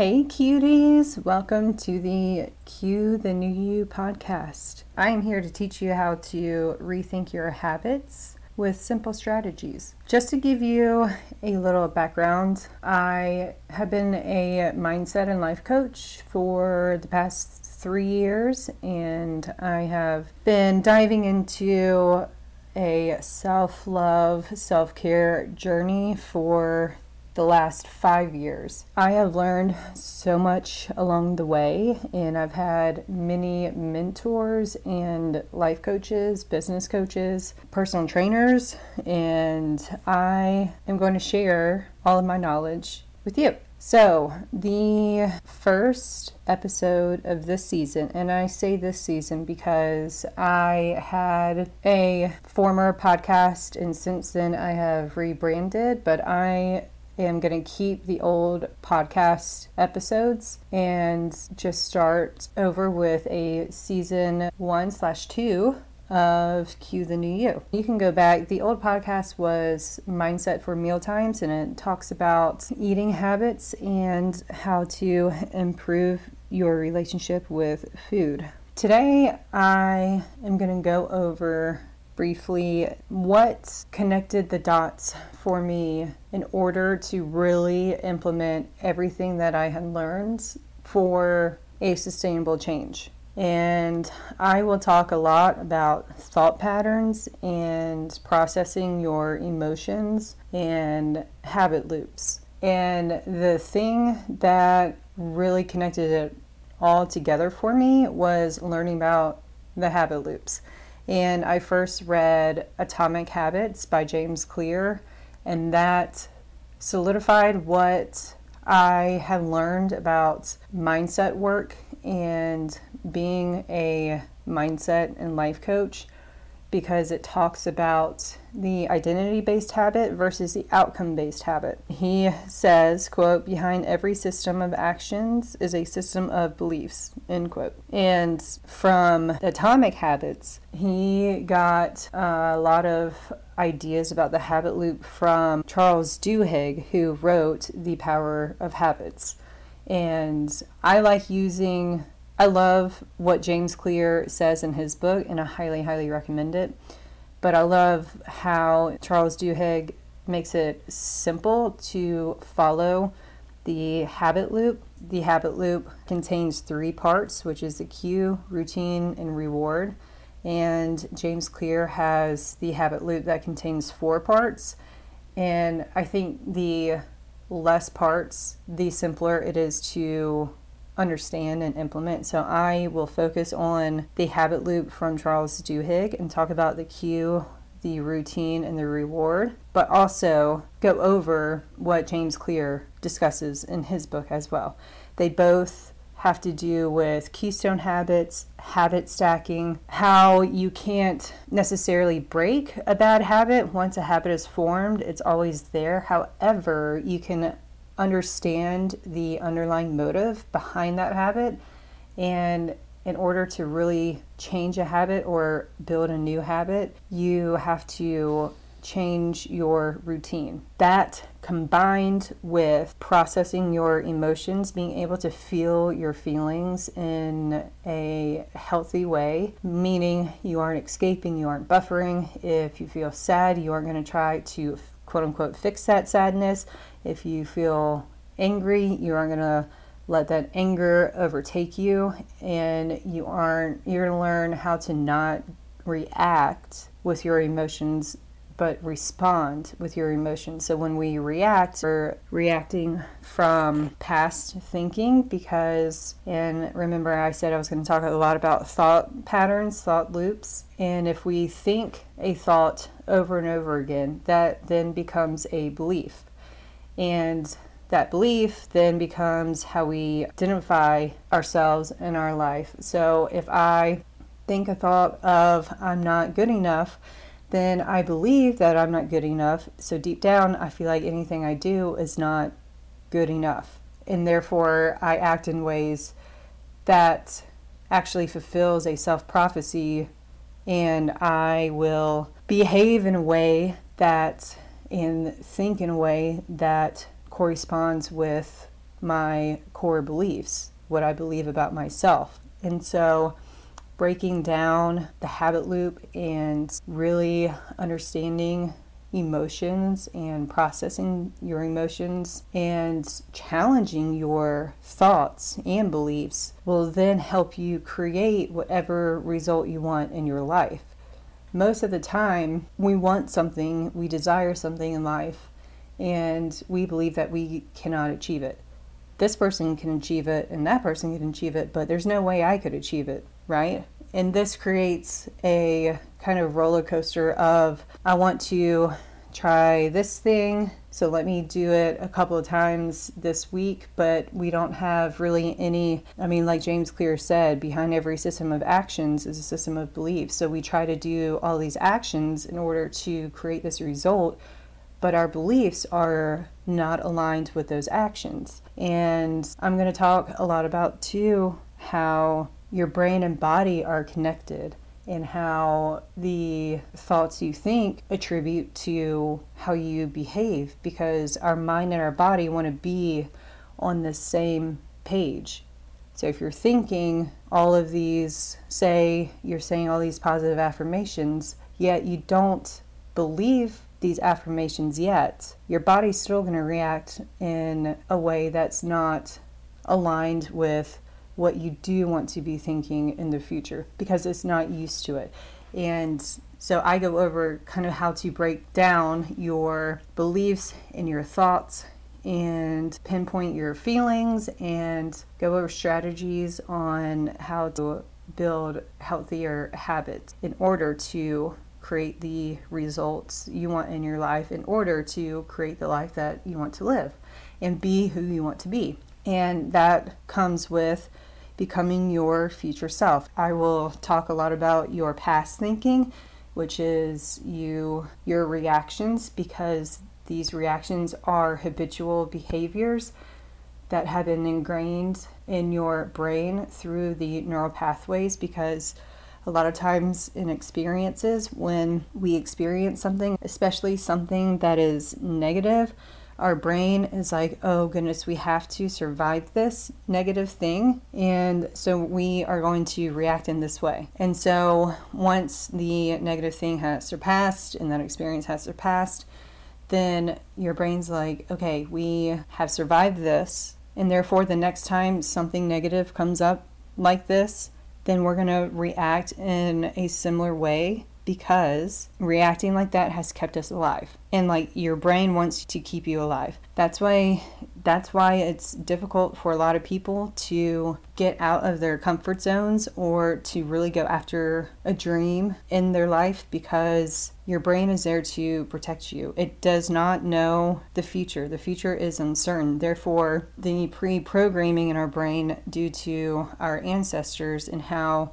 Hey Cueties, welcome to the Cue the New You podcast. I am here to teach you how to rethink your habits with simple strategies. Just to give you a little background, I have been a mindset and life coach for the past three years, and I have been diving into a self love, self care journey for the last five years. I have learned so much along the way, and I've had many mentors and life coaches, business coaches, personal trainers, and I am going to share all of my knowledge with you. So, the first episode of this season, and I say this season because I had a former podcast, and since then I have rebranded, but I am going to keep the old podcast episodes and just start over with a season one slash two of Cue the New You. You can go back. The old podcast was Mindset for Meal Times, and it talks about eating habits and how to improve your relationship with food. Today, I am going to go over briefly what connected the dots for me in order to really implement everything that I had learned for a sustainable change. And I will talk a lot about thought patterns and processing your emotions and habit loops. And the thing that really connected it all together for me was learning about the habit loops. And I first read Atomic Habits by James Clear, and that solidified what I had learned about mindset work and being a mindset and life coach because it talks about the identity based habit versus the outcome based habit. He says, quote, behind every system of actions is a system of beliefs, end quote. And from Atomic Habits, he got a lot of ideas about the habit loop from Charles Duhigg, who wrote The Power of Habits. And I like using I love what James Clear says in his book, and I highly, highly recommend it. But I love how Charles Duhigg makes it simple to follow the habit loop. The habit loop contains three parts, which is the cue, routine, and reward. And James Clear has the habit loop that contains four parts. And I think the less parts, the simpler it is to understand and implement. So I will focus on the habit loop from Charles Duhigg and talk about the cue, the routine, and the reward, but also go over what James Clear discusses in his book as well. They both have to do with keystone habits, habit stacking, how you can't necessarily break a bad habit once a habit is formed, it's always there. However, you can understand the underlying motive behind that habit. And in order to really change a habit or build a new habit, you have to change your routine. That combined with processing your emotions, being able to feel your feelings in a healthy way, meaning you aren't escaping, you aren't buffering. If you feel sad, you aren't going to try to quote unquote fix that sadness. If you feel angry, you aren't going to let that anger overtake you and you aren't you're going to learn how to not react with your emotions but respond with your emotions. So when we react, we're reacting from past thinking because, and remember, I said I was going to talk a lot about thought patterns, thought loops. And if we think a thought over and over again, that then becomes a belief. And that belief then becomes how we identify ourselves in our life. So if I think a thought of I'm not good enough, then I believe that I'm not good enough. So deep down, I feel like anything I do is not good enough. And therefore, I act in ways that actually fulfills a self prophecy. And I will behave in a way that, and think in a way that corresponds with my core beliefs, what I believe about myself. And so, breaking down the habit loop and really understanding emotions and processing your emotions and challenging your thoughts and beliefs will then help you create whatever result you want in your life. Most of the time, we want something, we desire something in life, and we believe that we cannot achieve it. This person can achieve it and that person can achieve it, but there's no way I could achieve it, right? And this creates a kind of roller coaster of I want to try this thing, so let me do it a couple of times this week, but we don't have really any. I mean, like James Clear said, behind every system of actions is a system of beliefs. So we try to do all these actions in order to create this result, but our beliefs are not aligned with those actions. And I'm going to talk a lot about too how your brain and body are connected and how the thoughts you think attribute to how you behave because our mind and our body want to be on the same page. So if you're thinking all of these, say you're saying all these positive affirmations, yet you don't believe these affirmations yet, your body's still going to react in a way that's not aligned with what you do want to be thinking in the future because it's not used to it. And so I go over kind of how to break down your beliefs and your thoughts and pinpoint your feelings and go over strategies on how to build healthier habits in order to create the results you want in your life in order to create the life that you want to live and be who you want to be. And that comes with becoming your future self. I will talk a lot about your past thinking, which is you your reactions because these reactions are habitual behaviors that have been ingrained in your brain through the neural pathways because a lot of times in experiences when we experience something, especially something that is negative, our brain is like, oh goodness, we have to survive this negative thing. And so we are going to react in this way. And so once the negative thing has surpassed and that experience has surpassed, then your brain's like, okay, we have survived this. And therefore, the next time something negative comes up like this, then we're going to react in a similar way because reacting like that has kept us alive and like your brain wants to keep you alive that's why that's why it's difficult for a lot of people to get out of their comfort zones or to really go after a dream in their life because your brain is there to protect you. It does not know the future. The future is uncertain. Therefore, the pre programming in our brain, due to our ancestors and how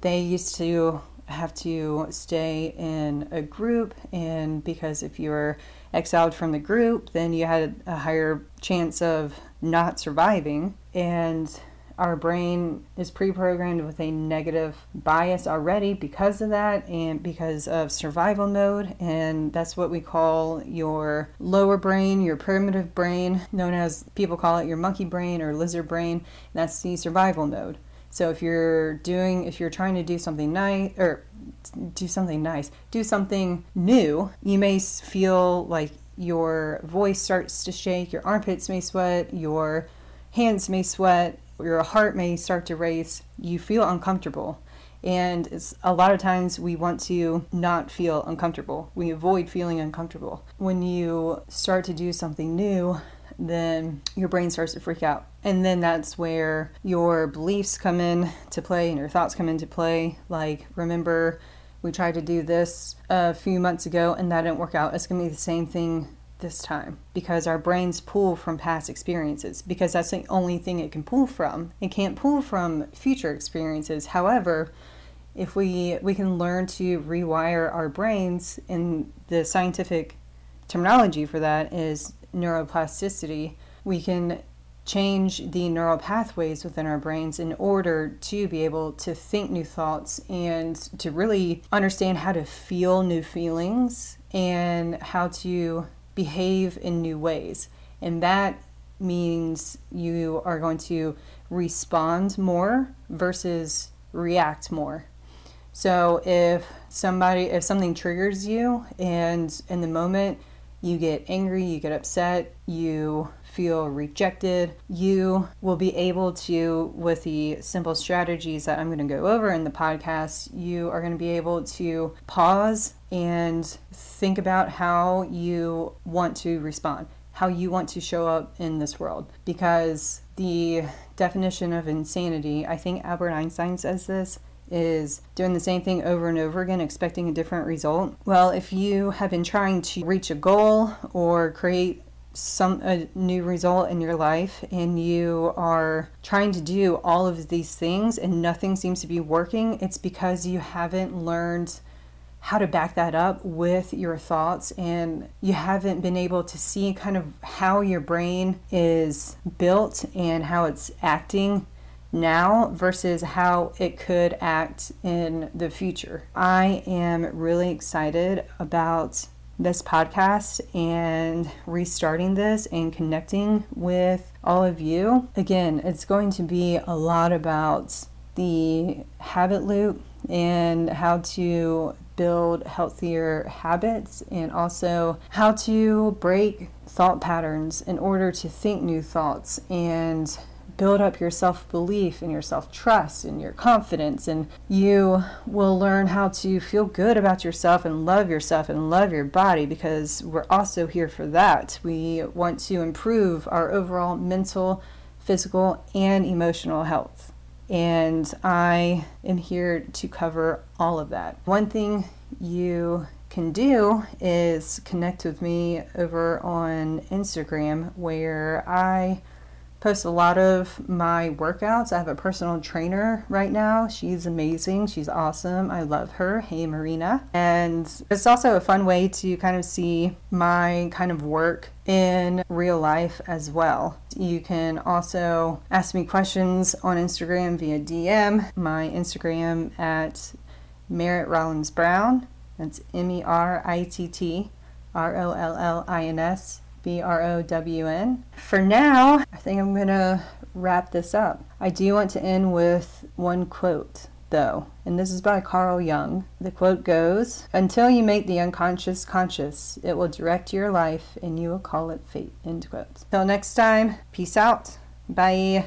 they used to have to stay in a group, and because if you were exiled from the group, then you had a higher chance of not surviving. And our brain is pre programmed with a negative bias already because of that and because of survival mode. And that's what we call your lower brain, your primitive brain, known as people call it your monkey brain or lizard brain. that's the survival mode. So if you're doing, if you're trying to do something nice or do something nice, do something new, you may feel like your voice starts to shake, your armpits may sweat, your hands may sweat, your heart may start to race. You feel uncomfortable. And it's a lot of times we want to not feel uncomfortable. We avoid feeling uncomfortable. When you start to do something new, then your brain starts to freak out. And then that's where your beliefs come in to play and your thoughts come into play. Like, remember, we tried to do this a few months ago and that didn't work out. It's going to be the same thing this time because our brains pull from past experiences because that's the only thing it can pull from. It can't pull from future experiences. However, if we we can learn to rewire our brains and the scientific terminology for that is neuroplasticity, we can change the neural pathways within our brains in order to be able to think new thoughts and to really understand how to feel new feelings and how to behave in new ways. And that means you are going to respond more versus react more. So if somebody if something triggers you and in the moment you get angry, you get upset, you feel rejected, you will be able to, with the simple strategies that I'm going to go over in the podcast, you are going to be able to pause and think about how you want to respond, how you want to show up in this world. Because the definition of insanity, I think Albert Einstein says this, is doing the same thing over and over again, expecting a different result. Well, if you have been trying to reach a goal or create some a new result in your life and you are trying to do all of these things and nothing seems to be working, it's because you haven't learned how to back that up with your thoughts and you haven't been able to see kind of how your brain is built and how it's acting now versus how it could act in the future. I am really excited about this podcast and restarting this and connecting with all of you. Again, it's going to be a lot about the habit loop and how to build healthier habits and also how to break thought patterns in order to think new thoughts and build up your self belief and your self trust and your confidence, and you will learn how to feel good about yourself and love yourself and love your body because we're also here for that. We want to improve our overall mental, physical, and emotional health. And I am here to cover all of that. One thing you can do is connect with me over on Instagram where I post a lot of my workouts. I have a personal trainer right now. She's amazing. She's awesome. I love her. Hey, Marina. And it's also a fun way to kind of see my kind of work in real life as well. You can also ask me questions on Instagram via DM. My Instagram at Merritt Rollins Brown. That's M E R I T T R O L L I N S B R O W N. For now, I think I'm going to wrap this up. I do want to end with one quote, though, and this is by Carl Jung. The quote goes Until you make the unconscious conscious, it will direct your life and you will call it fate. End quote. Till next time, peace out. Bye.